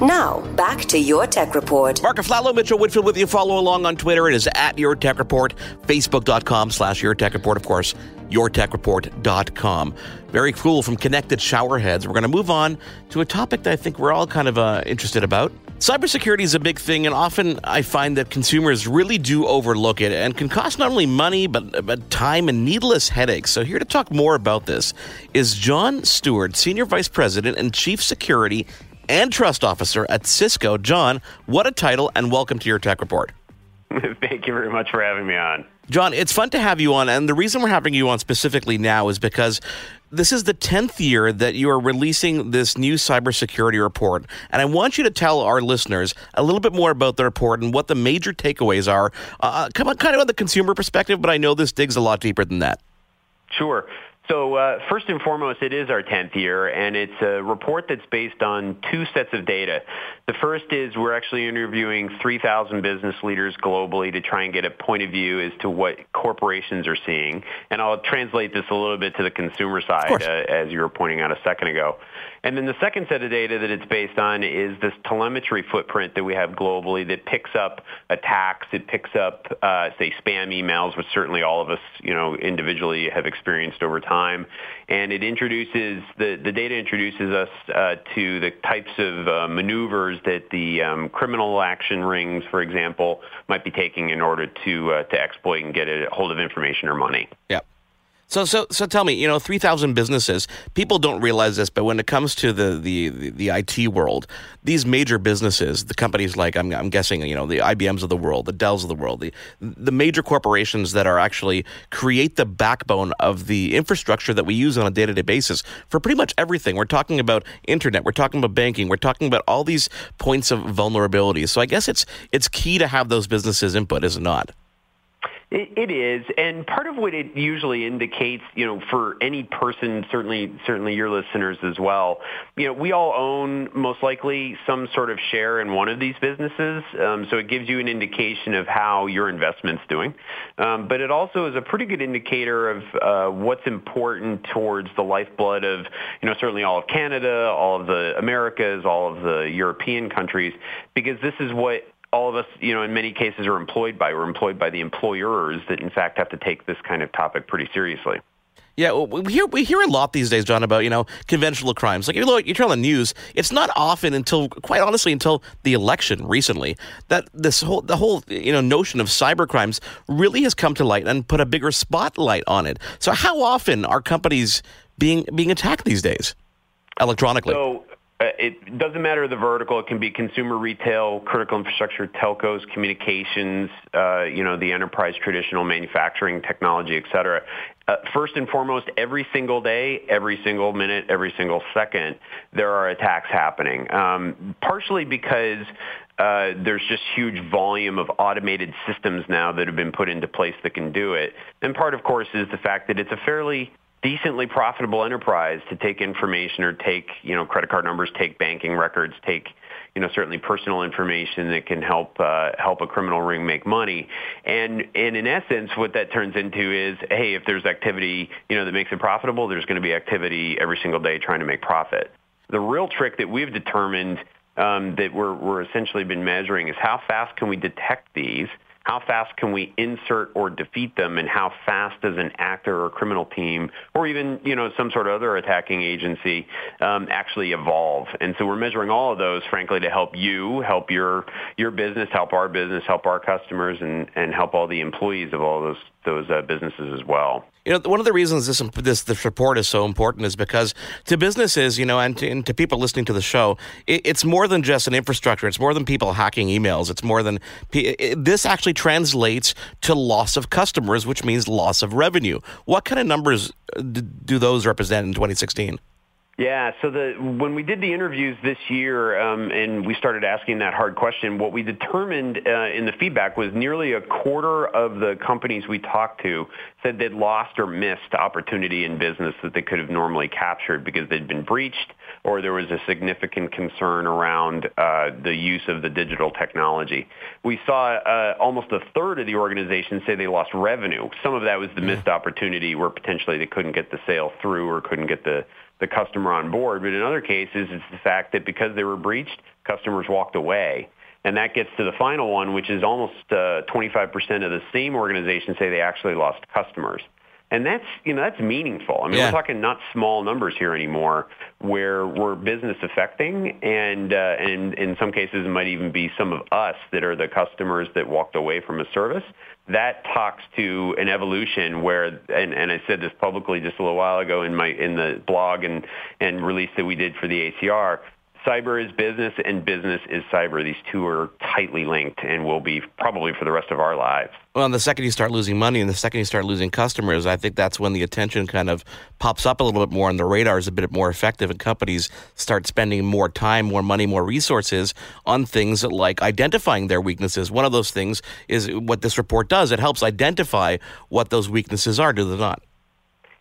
Now, back to your tech report. Mark Aflalo, Mitchell Whitfield with you. Follow along on Twitter. It is at Your Tech Report. Facebook.com slash Your Tech Report, of course. YourTechReport.com. Very cool from connected shower heads. We're going to move on to a topic that I think we're all kind of uh, interested about. Cybersecurity is a big thing, and often I find that consumers really do overlook it and can cost not only money, but, but time and needless headaches. So, here to talk more about this is John Stewart, Senior Vice President and Chief Security and Trust Officer at Cisco. John, what a title, and welcome to your Tech Report. Thank you very much for having me on. John, it's fun to have you on, and the reason we're having you on specifically now is because this is the 10th year that you are releasing this new cybersecurity report. And I want you to tell our listeners a little bit more about the report and what the major takeaways are. Uh, come on, kind of on the consumer perspective, but I know this digs a lot deeper than that. Sure. So uh, first and foremost, it is our 10th year, and it's a report that's based on two sets of data. The first is we're actually interviewing 3,000 business leaders globally to try and get a point of view as to what corporations are seeing. And I'll translate this a little bit to the consumer side, uh, as you were pointing out a second ago. And then the second set of data that it's based on is this telemetry footprint that we have globally that picks up attacks, it picks up, uh, say, spam emails, which certainly all of us, you know, individually have experienced over time. And it introduces, the, the data introduces us uh, to the types of uh, maneuvers that the um, criminal action rings, for example, might be taking in order to, uh, to exploit and get a hold of information or money. Yep. So, so, so tell me, you know, 3,000 businesses, people don't realize this, but when it comes to the, the, the, the, IT world, these major businesses, the companies like, I'm, I'm guessing, you know, the IBMs of the world, the Dells of the world, the, the major corporations that are actually create the backbone of the infrastructure that we use on a day to day basis for pretty much everything. We're talking about internet, we're talking about banking, we're talking about all these points of vulnerability. So I guess it's, it's key to have those businesses input, is it not? It, it is, and part of what it usually indicates, you know, for any person, certainly, certainly your listeners as well, you know, we all own most likely some sort of share in one of these businesses, um, so it gives you an indication of how your investment's doing. Um, but it also is a pretty good indicator of uh, what's important towards the lifeblood of, you know, certainly all of Canada, all of the Americas, all of the European countries, because this is what all of us, you know, in many cases are employed by. We're employed by the employers that, in fact, have to take this kind of topic pretty seriously. Yeah, we hear we hear a lot these days, John, about you know conventional crimes. Like you look, you turn on the news, it's not often until, quite honestly, until the election recently that this whole the whole you know notion of cyber crimes really has come to light and put a bigger spotlight on it. So, how often are companies being being attacked these days electronically? So, it doesn't matter the vertical. It can be consumer retail, critical infrastructure, telcos, communications, uh, you know, the enterprise, traditional manufacturing, technology, et cetera. Uh, first and foremost, every single day, every single minute, every single second, there are attacks happening. Um, partially because uh, there's just huge volume of automated systems now that have been put into place that can do it. And part, of course, is the fact that it's a fairly decently profitable enterprise to take information or take, you know, credit card numbers, take banking records, take, you know, certainly personal information that can help uh, help a criminal ring make money. And and in essence, what that turns into is, hey, if there's activity, you know, that makes it profitable, there's going to be activity every single day trying to make profit. The real trick that we've determined um, that we're we're essentially been measuring is how fast can we detect these how fast can we insert or defeat them and how fast does an actor or criminal team or even you know some sort of other attacking agency um, actually evolve? And so we're measuring all of those frankly to help you help your your business help our business help our customers and and help all the employees of all those those uh, businesses as well you know, one of the reasons this this this report is so important is because to businesses, you know, and to, and to people listening to the show, it, it's more than just an infrastructure. It's more than people hacking emails. It's more than it, this actually translates to loss of customers, which means loss of revenue. What kind of numbers uh, do those represent in 2016? Yeah, so the when we did the interviews this year um, and we started asking that hard question, what we determined uh, in the feedback was nearly a quarter of the companies we talked to said they'd lost or missed opportunity in business that they could have normally captured because they'd been breached or there was a significant concern around uh, the use of the digital technology. We saw uh, almost a third of the organizations say they lost revenue. Some of that was the missed opportunity where potentially they couldn't get the sale through or couldn't get the the customer on board. But in other cases, it's the fact that because they were breached, customers walked away. And that gets to the final one, which is almost uh, 25% of the same organization say they actually lost customers. And that's, you know, that's meaningful. I mean, yeah. we're talking not small numbers here anymore where we're business affecting and, uh, and in some cases it might even be some of us that are the customers that walked away from a service. That talks to an evolution where, and, and I said this publicly just a little while ago in my, in the blog and, and release that we did for the ACR, cyber is business and business is cyber. These two are tightly linked and will be probably for the rest of our lives. Well, and the second you start losing money and the second you start losing customers, I think that's when the attention kind of pops up a little bit more and the radar is a bit more effective and companies start spending more time, more money, more resources on things like identifying their weaknesses. One of those things is what this report does. It helps identify what those weaknesses are, do they not?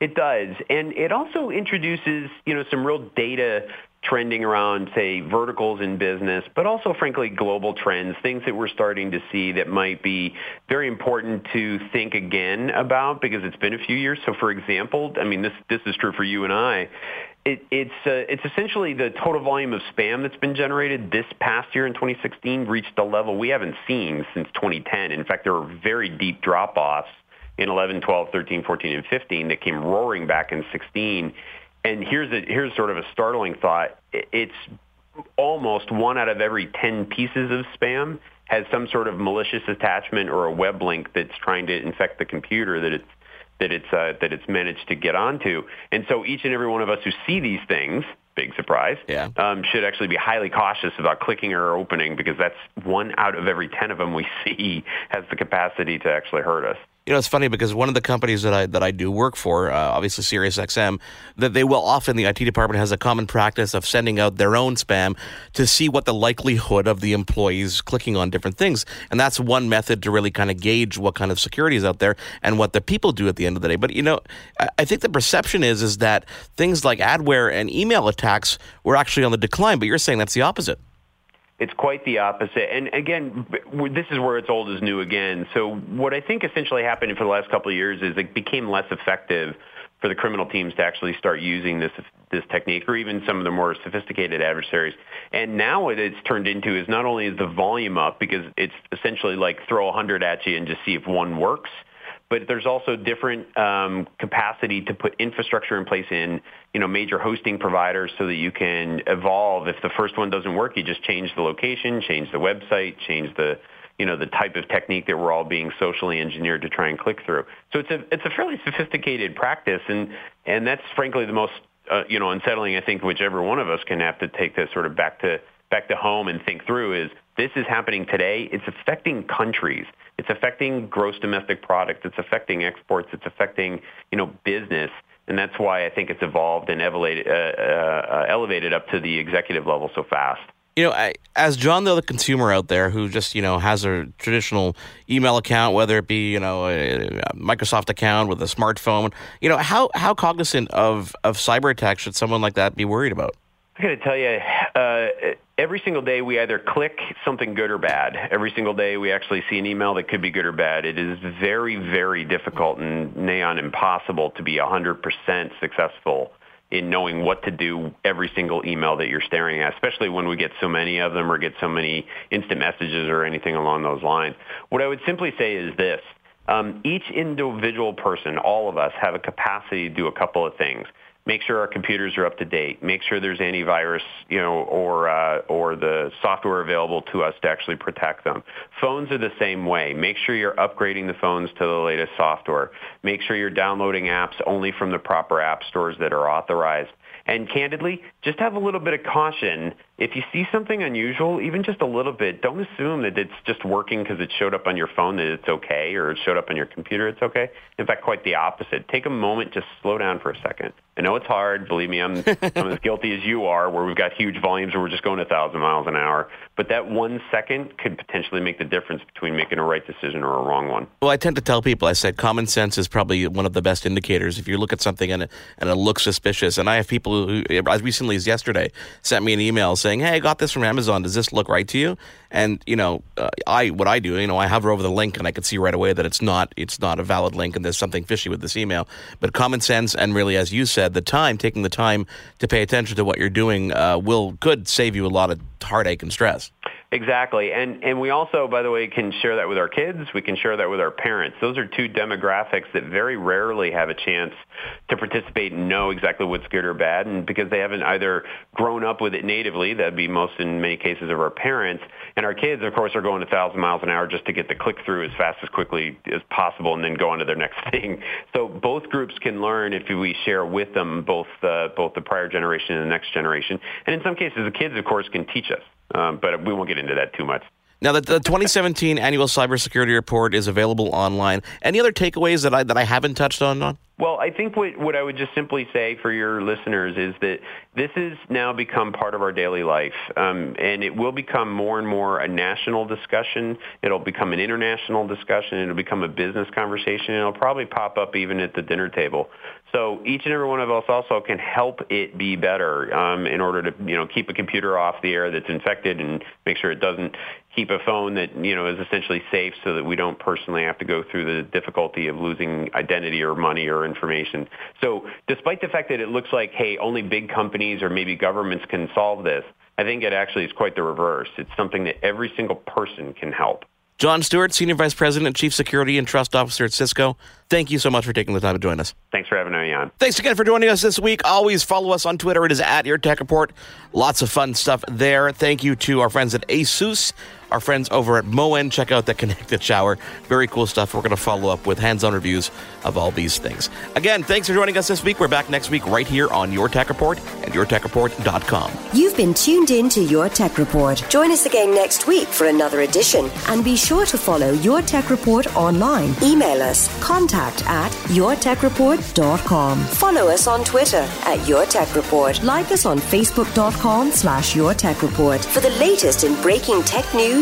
It does. And it also introduces, you know, some real data trending around, say, verticals in business, but also, frankly, global trends, things that we're starting to see that might be very important to think again about because it's been a few years. So, for example, I mean, this this is true for you and I. It, it's uh, it's essentially the total volume of spam that's been generated this past year in 2016 reached a level we haven't seen since 2010. In fact, there were very deep drop-offs in 11, 12, 13, 14, and 15 that came roaring back in 16 and here's a, here's sort of a startling thought. It's almost one out of every 10 pieces of spam has some sort of malicious attachment or a web link that's trying to infect the computer that it's that it's uh, that it's managed to get onto. And so each and every one of us who see these things, big surprise, yeah. um, should actually be highly cautious about clicking or opening because that's one out of every 10 of them we see has the capacity to actually hurt us. You know, it's funny because one of the companies that I that I do work for, uh, obviously SiriusXM, that they will often the IT department has a common practice of sending out their own spam to see what the likelihood of the employees clicking on different things, and that's one method to really kind of gauge what kind of security is out there and what the people do at the end of the day. But you know, I, I think the perception is is that things like adware and email attacks were actually on the decline, but you're saying that's the opposite. It's quite the opposite. And again, this is where it's old is new again. So what I think essentially happened for the last couple of years is it became less effective for the criminal teams to actually start using this this technique, or even some of the more sophisticated adversaries. And now what it's turned into is not only is the volume up because it's essentially like throw a hundred at you and just see if one works but there's also different um, capacity to put infrastructure in place in you know major hosting providers so that you can evolve. If the first one doesn't work, you just change the location, change the website, change the you know the type of technique that we're all being socially engineered to try and click through. So it's a it's a fairly sophisticated practice, and and that's frankly the most uh, you know unsettling. I think whichever one of us can have to take this sort of back to back to home and think through is this is happening today. It's affecting countries. It's affecting gross domestic product. It's affecting exports. It's affecting, you know, business. And that's why I think it's evolved and elevated, uh, uh, elevated up to the executive level so fast. You know, I, as John, the consumer out there who just you know has a traditional email account, whether it be you know a, a Microsoft account with a smartphone, you know how how cognizant of of cyber attacks should someone like that be worried about? I got to tell you, uh, every single day we either click something good or bad. Every single day we actually see an email that could be good or bad. It is very, very difficult and neon impossible to be 100% successful in knowing what to do every single email that you're staring at, especially when we get so many of them or get so many instant messages or anything along those lines. What I would simply say is this. Um, each individual person, all of us, have a capacity to do a couple of things make sure our computers are up to date, make sure there's antivirus, you know, or uh, or the software available to us to actually protect them. Phones are the same way. Make sure you're upgrading the phones to the latest software. Make sure you're downloading apps only from the proper app stores that are authorized. And candidly, just have a little bit of caution. If you see something unusual, even just a little bit, don't assume that it's just working because it showed up on your phone that it's okay or it showed up on your computer it's okay. In fact, quite the opposite. Take a moment, just slow down for a second. I know it's hard. Believe me, I'm, I'm as guilty as you are where we've got huge volumes where we're just going a thousand miles an hour. But that one second could potentially make the difference between making a right decision or a wrong one. Well, I tend to tell people, I said common sense is probably one of the best indicators. If you look at something and it, and it looks suspicious, and I have people who, as recently as yesterday, sent me an email saying, saying, "Hey, I got this from Amazon. Does this look right to you?" And you know, uh, I what I do, you know, I hover over the link and I can see right away that it's not it's not a valid link and there's something fishy with this email. But common sense and really, as you said, the time taking the time to pay attention to what you're doing uh, will could save you a lot of heartache and stress. Exactly. And and we also, by the way, can share that with our kids. We can share that with our parents. Those are two demographics that very rarely have a chance to participate and know exactly what's good or bad. And because they haven't either grown up with it natively, that'd be most in many cases of our parents. And our kids, of course, are going a thousand miles an hour just to get the click through as fast as quickly as possible and then go on to their next thing. So both groups can learn if we share with them both uh, both the prior generation and the next generation. And in some cases, the kids, of course, can teach us. Um, but we won't get into that too much. Now, the, the 2017 annual cybersecurity report is available online. Any other takeaways that I that I haven't touched on? on? Well, I think what, what I would just simply say for your listeners is that this has now become part of our daily life, um, and it will become more and more a national discussion. It'll become an international discussion. It'll become a business conversation. and It'll probably pop up even at the dinner table. So each and every one of us also can help it be better um, in order to you know keep a computer off the air that's infected and make sure it doesn't keep a phone that you know is essentially safe so that we don't personally have to go through the difficulty of losing identity or money or information. So despite the fact that it looks like, hey, only big companies or maybe governments can solve this, I think it actually is quite the reverse. It's something that every single person can help. John Stewart, Senior Vice President, Chief Security and Trust Officer at Cisco. Thank you so much for taking the time to join us. Thanks for having me on. Thanks again for joining us this week. Always follow us on Twitter. It is at Your Tech Report. Lots of fun stuff there. Thank you to our friends at ASUS our friends over at Moen. Check out the connected shower. Very cool stuff. We're going to follow up with hands on reviews of all these things. Again, thanks for joining us this week. We're back next week right here on Your Tech Report and YourTechReport.com. You've been tuned in to Your Tech Report. Join us again next week for another edition. And be sure to follow Your Tech Report online. Email us contact at YourTechReport.com. Follow us on Twitter at Your Tech Report. Like us on Facebook.com slash Your Tech Report for the latest in breaking tech news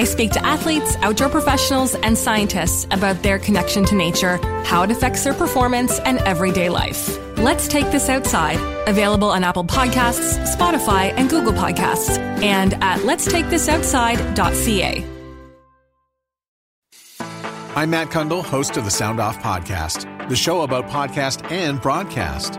I speak to athletes, outdoor professionals, and scientists about their connection to nature, how it affects their performance, and everyday life. Let's Take This Outside, available on Apple Podcasts, Spotify, and Google Podcasts, and at letstakeThisOutside.ca. I'm Matt Cundill, host of the Sound Off Podcast, the show about podcast and broadcast.